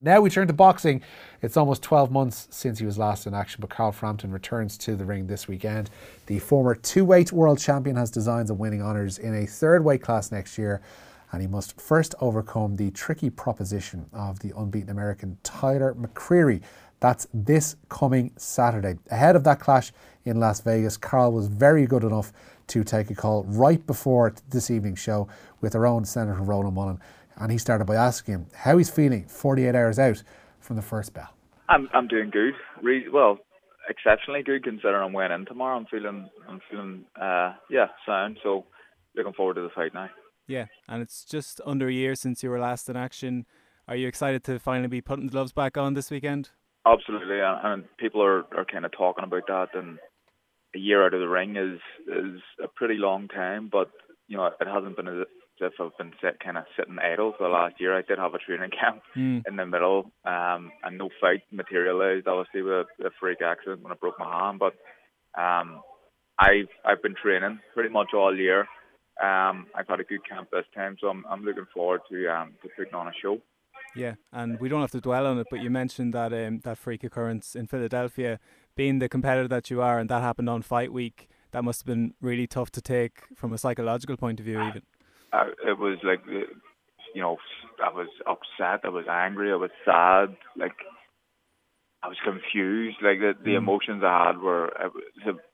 Now we turn to boxing. It's almost 12 months since he was last in action, but Carl Frampton returns to the ring this weekend. The former two weight world champion has designs of winning honours in a third weight class next year, and he must first overcome the tricky proposition of the unbeaten American Tyler McCreary. That's this coming Saturday. Ahead of that clash in Las Vegas, Carl was very good enough to take a call right before this evening's show with our own Senator Ronan Mullen and he started by asking him how he's feeling 48 hours out from the first bell. I'm I'm doing good. Re- well, exceptionally good considering I'm weighing in tomorrow. I'm feeling I'm feeling uh yeah sound. So looking forward to the fight now. Yeah, and it's just under a year since you were last in action. Are you excited to finally be putting the gloves back on this weekend? Absolutely, and, and people are, are kind of talking about that. And a year out of the ring is is a pretty long time, but you know it hasn't been as if I've been kind of sitting idle for the last year. I did have a training camp mm. in the middle, um, and no fight materialised. Obviously, with a, freak accident when I broke my hand, but um, I've I've been training pretty much all year. Um, I've had a good camp this time, so I'm I'm looking forward to um to putting on a show. Yeah, and we don't have to dwell on it, but you mentioned that um that freak occurrence in Philadelphia, being the competitor that you are, and that happened on fight week. That must have been really tough to take from a psychological point of view, even. I, it was like, you know, I was upset, I was angry, I was sad, like I was confused. Like the, the mm. emotions I had were,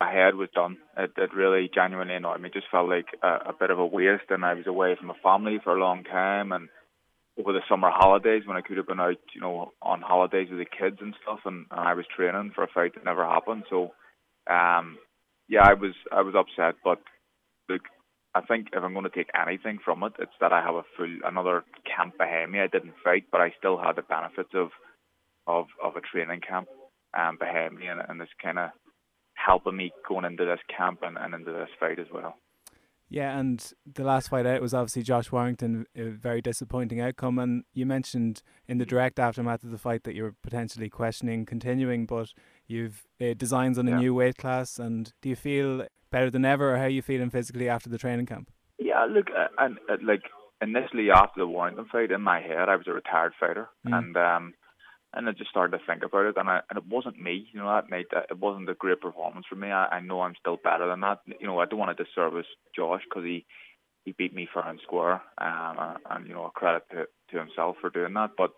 my head was done. It, it really genuinely annoyed me. It just felt like a, a bit of a waste, and I was away from my family for a long time, and over the summer holidays when I could have been out, you know, on holidays with the kids and stuff, and, and I was training for a fight that never happened. So, um, yeah, I was I was upset, but look, I think if I'm going to take anything from it, it's that I have a full another camp behind me. I didn't fight, but I still had the benefits of of of a training camp um, behind me, and, and it's kind of helping me going into this camp and, and into this fight as well. Yeah, and the last fight out was obviously Josh Warrington, a very disappointing outcome. And you mentioned in the direct aftermath of the fight that you were potentially questioning continuing, but you've uh, designs on a yeah. new weight class. And do you feel better than ever, or how are you feeling physically after the training camp? Yeah, look, uh, and uh, like initially after the Warrington fight, in my head, I was a retired fighter, mm. and um, and I just started to think about it, and I, and it wasn't me, you know, that night. It wasn't a great performance for me. I, I know I'm still better than that. You know, I don't want to disservice Josh because he he beat me fair and square, um, and, and you know, a credit to to himself for doing that, but.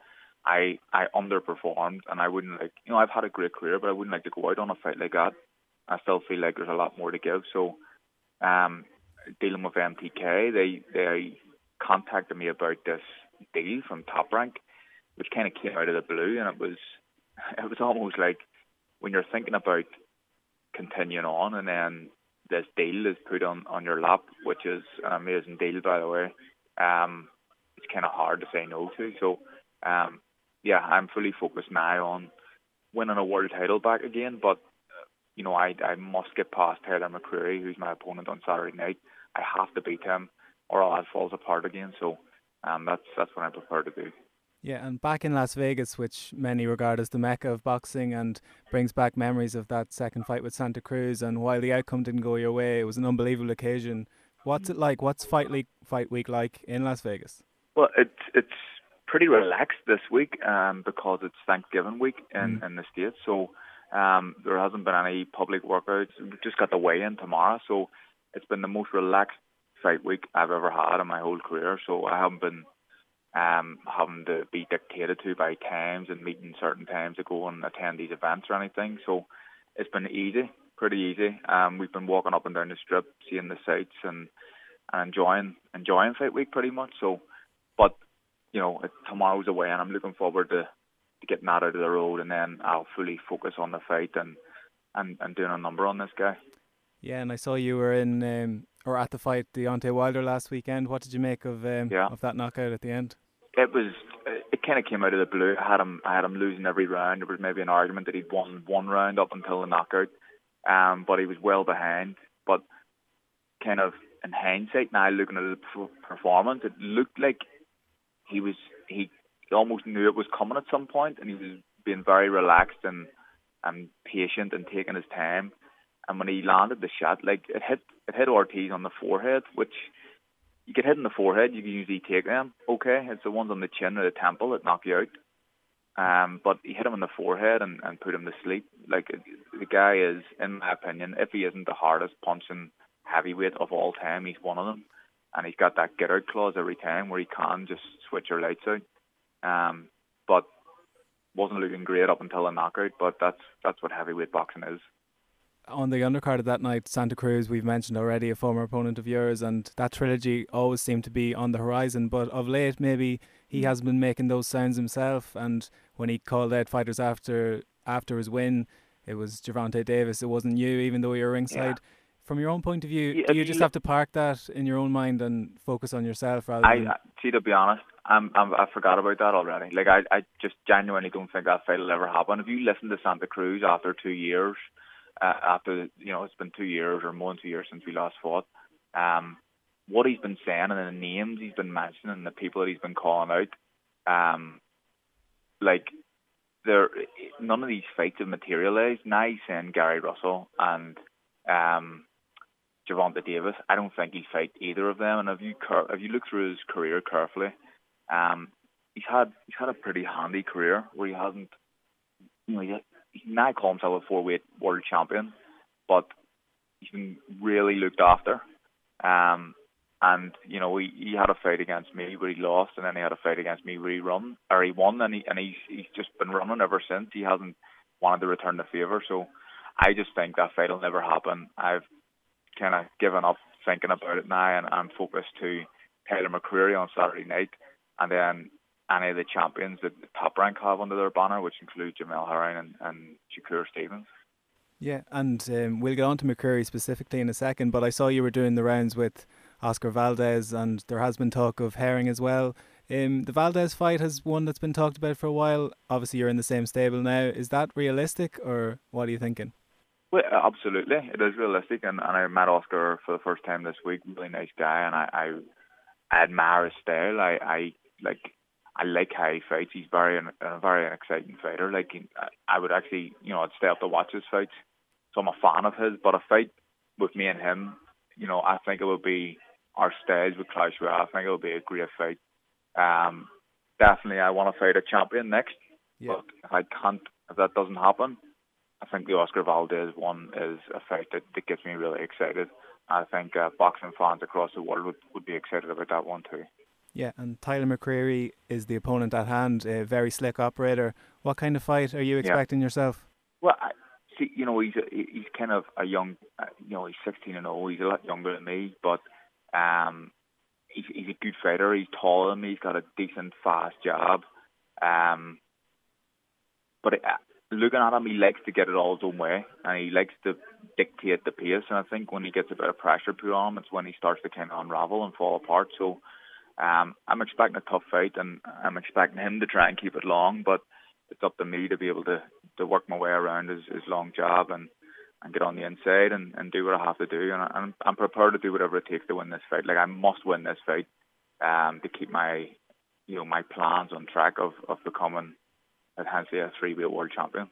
I I underperformed, and I wouldn't like you know I've had a great career, but I wouldn't like to go out on a fight like that I still feel like there's a lot more to give. So, um, dealing with MTK, they they contacted me about this deal from Top Rank, which kind of came out of the blue, and it was it was almost like when you're thinking about continuing on, and then this deal is put on on your lap, which is an amazing deal, by the way. Um, it's kind of hard to say no to. So, um, yeah, I'm fully focused now on winning a world title back again, but you know, I I must get past Tyler McCreary, who's my opponent on Saturday night. I have to beat him, or all that falls apart again. So, um, that's that's what I prefer to do. Yeah, and back in Las Vegas, which many regard as the mecca of boxing, and brings back memories of that second fight with Santa Cruz. And while the outcome didn't go your way, it was an unbelievable occasion. What's it like? What's fight week fight week like in Las Vegas? Well, it's it's pretty relaxed this week um, because it's Thanksgiving week in mm. in the states. So um, there hasn't been any public workouts. We've just got the weigh-in tomorrow, so it's been the most relaxed fight week I've ever had in my whole career. So I haven't been um, having to be dictated to by times and meeting certain times to go and attend these events or anything. So it's been easy, pretty easy. Um, we've been walking up and down the strip, seeing the sights and, and enjoying enjoying fight week pretty much. So, but you know, it's tomorrow's away, and I'm looking forward to getting that out of the road, and then I'll fully focus on the fight and and, and doing a number on this guy. Yeah, and I saw you were in um, or at the fight Deontay Wilder last weekend. What did you make of um, yeah. of that knockout at the end? It was it kind of came out of the blue. I had him I had him losing every round. There was maybe an argument that he'd won one round up until the knockout, um, but he was well behind. But kind of in hindsight now, looking at the performance, it looked like he was he almost knew it was coming at some point, and he was being very relaxed and and patient and taking his time. And when he landed the shot, like it hit it hit Ortiz on the forehead, which you get hit in the forehead, you can usually take them. Okay, it's the ones on the chin or the temple that knock you out. Um, but he hit him in the forehead and, and put him to sleep. Like the guy is, in my opinion, if he isn't the hardest punching heavyweight of all time, he's one of them. And he's got that get out clause every time where he can just switch your lights out. Um, but wasn't looking great up until the knockout. But that's that's what heavyweight boxing is on the undercard of that night, Santa Cruz, we've mentioned already, a former opponent of yours, and that trilogy always seemed to be on the horizon. But of late, maybe he mm. hasn't been making those sounds himself. And when he called out fighters after after his win, it was Gervonta Davis. It wasn't you, even though you're ringside. Yeah. From your own point of view, yeah, do you just have to park that in your own mind and focus on yourself rather I, than? I, see, to be honest, I'm, I'm, I forgot about that already. Like I, I just genuinely don't think that fight will ever happen. If you listen to Santa Cruz after two years, uh, after you know it's been two years or more than two years since we last fought. Um, what he's been saying and the names he's been mentioning, and the people that he's been calling out, um, like there, none of these fights have materialized. Now he's saying Gary Russell and um, Gervonta Davis. I don't think he'll fight either of them. And if you if you look through his career carefully, um, he's had he's had a pretty handy career where he hasn't, you know, he, now call himself a four weight world champion, but he's been really looked after. Um, and you know he, he had a fight against me where he lost, and then he had a fight against me where he run or he won, and he and he's he's just been running ever since. He hasn't wanted to return the favour, so I just think that fight will never happen. I've kind of given up thinking about it now, and I'm focused to Tyler McCreary on Saturday night, and then any of the champions that the top rank have under their banner, which include Jamel Herring and, and Shakur Stevens. Yeah, and um, we'll get on to McCreary specifically in a second, but I saw you were doing the rounds with Oscar Valdez, and there has been talk of Herring as well. Um, the Valdez fight has one that's been talked about for a while. Obviously, you're in the same stable now. Is that realistic, or what are you thinking? Well, absolutely, it is realistic, and, and I met Oscar for the first time this week. Really nice guy, and I I, I admire his style. I I like I like how he fights. He's very a very exciting fighter. Like I would actually, you know, I'd stay up to watch his fights. So I'm a fan of his. But a fight with me and him, you know, I think it would be our stage with Klaus Schwab. I think it would be a great fight. Um, definitely, I want to fight a champion next. Yeah. But if I can't, if that doesn't happen, I think the Oscar Valdez one is a fight that, that gets me really excited. I think uh, boxing fans across the world would, would be excited about that one too. Yeah, and Tyler McCreary is the opponent at hand, a very slick operator. What kind of fight are you expecting yeah. yourself? Well, I, see, you know, he's a, he's kind of a young, uh, you know, he's 16 and old. He's a lot younger than me, but um, he's he's a good fighter. He's taller than me. He's got a decent, fast jab. Um, but uh, looking at him, he likes to get it all his own way, and he likes to dictate the pace. And I think when he gets a bit of pressure put on him, it's when he starts to kind of unravel and fall apart. So um, I'm expecting a tough fight, and I'm expecting him to try and keep it long. But it's up to me to be able to to work my way around his, his long jab and and get on the inside and, and do what I have to do. And I'm I'm prepared to do whatever it takes to win this fight. Like I must win this fight um, to keep my you know my plans on track of of becoming potentially a three weight world champion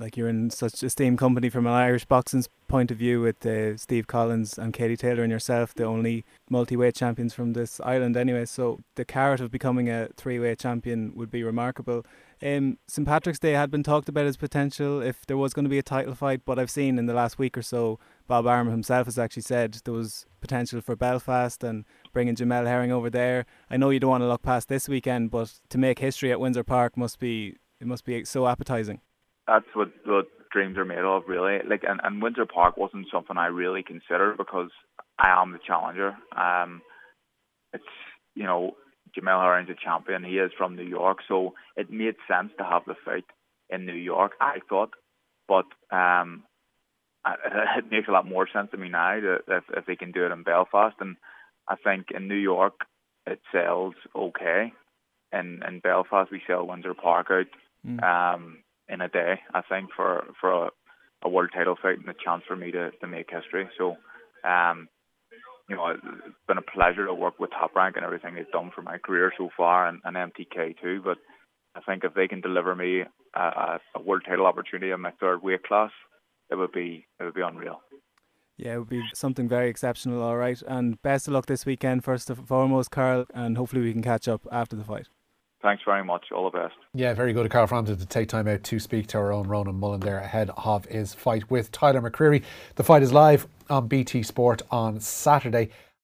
like you're in such esteemed company from an Irish boxing's point of view with uh, Steve Collins and Katie Taylor and yourself, the only multi-weight champions from this island anyway. So the carrot of becoming a three-weight champion would be remarkable. Um, St Patrick's Day had been talked about as potential if there was going to be a title fight, but I've seen in the last week or so, Bob Arum himself has actually said there was potential for Belfast and bringing Jamel Herring over there. I know you don't want to look past this weekend, but to make history at Windsor Park must be it must be so appetizing that's what what dreams are made of, really. Like, and, and Windsor Park wasn't something I really considered because I am the challenger. Um, it's you know Jamel Herring's a champion. He is from New York, so it made sense to have the fight in New York. I thought, but um, it makes a lot more sense to me now that if if they can do it in Belfast, and I think in New York it sells okay. In in Belfast we sell Windsor Park out. Mm. Um, in a day. I think for for a, a world title fight and a chance for me to to make history. So, um, you know, it's been a pleasure to work with Top Rank and everything they've done for my career so far, and, and MTK too. But I think if they can deliver me a, a world title opportunity in my third weight class, it would be it would be unreal. Yeah, it would be something very exceptional, all right. And best of luck this weekend, first and foremost, Carl, and hopefully we can catch up after the fight. Thanks very much. All the best. Yeah, very good of Carl Frampton to take time out to speak to our own Ronan Mullen there ahead of his fight with Tyler McCreary. The fight is live on BT Sport on Saturday.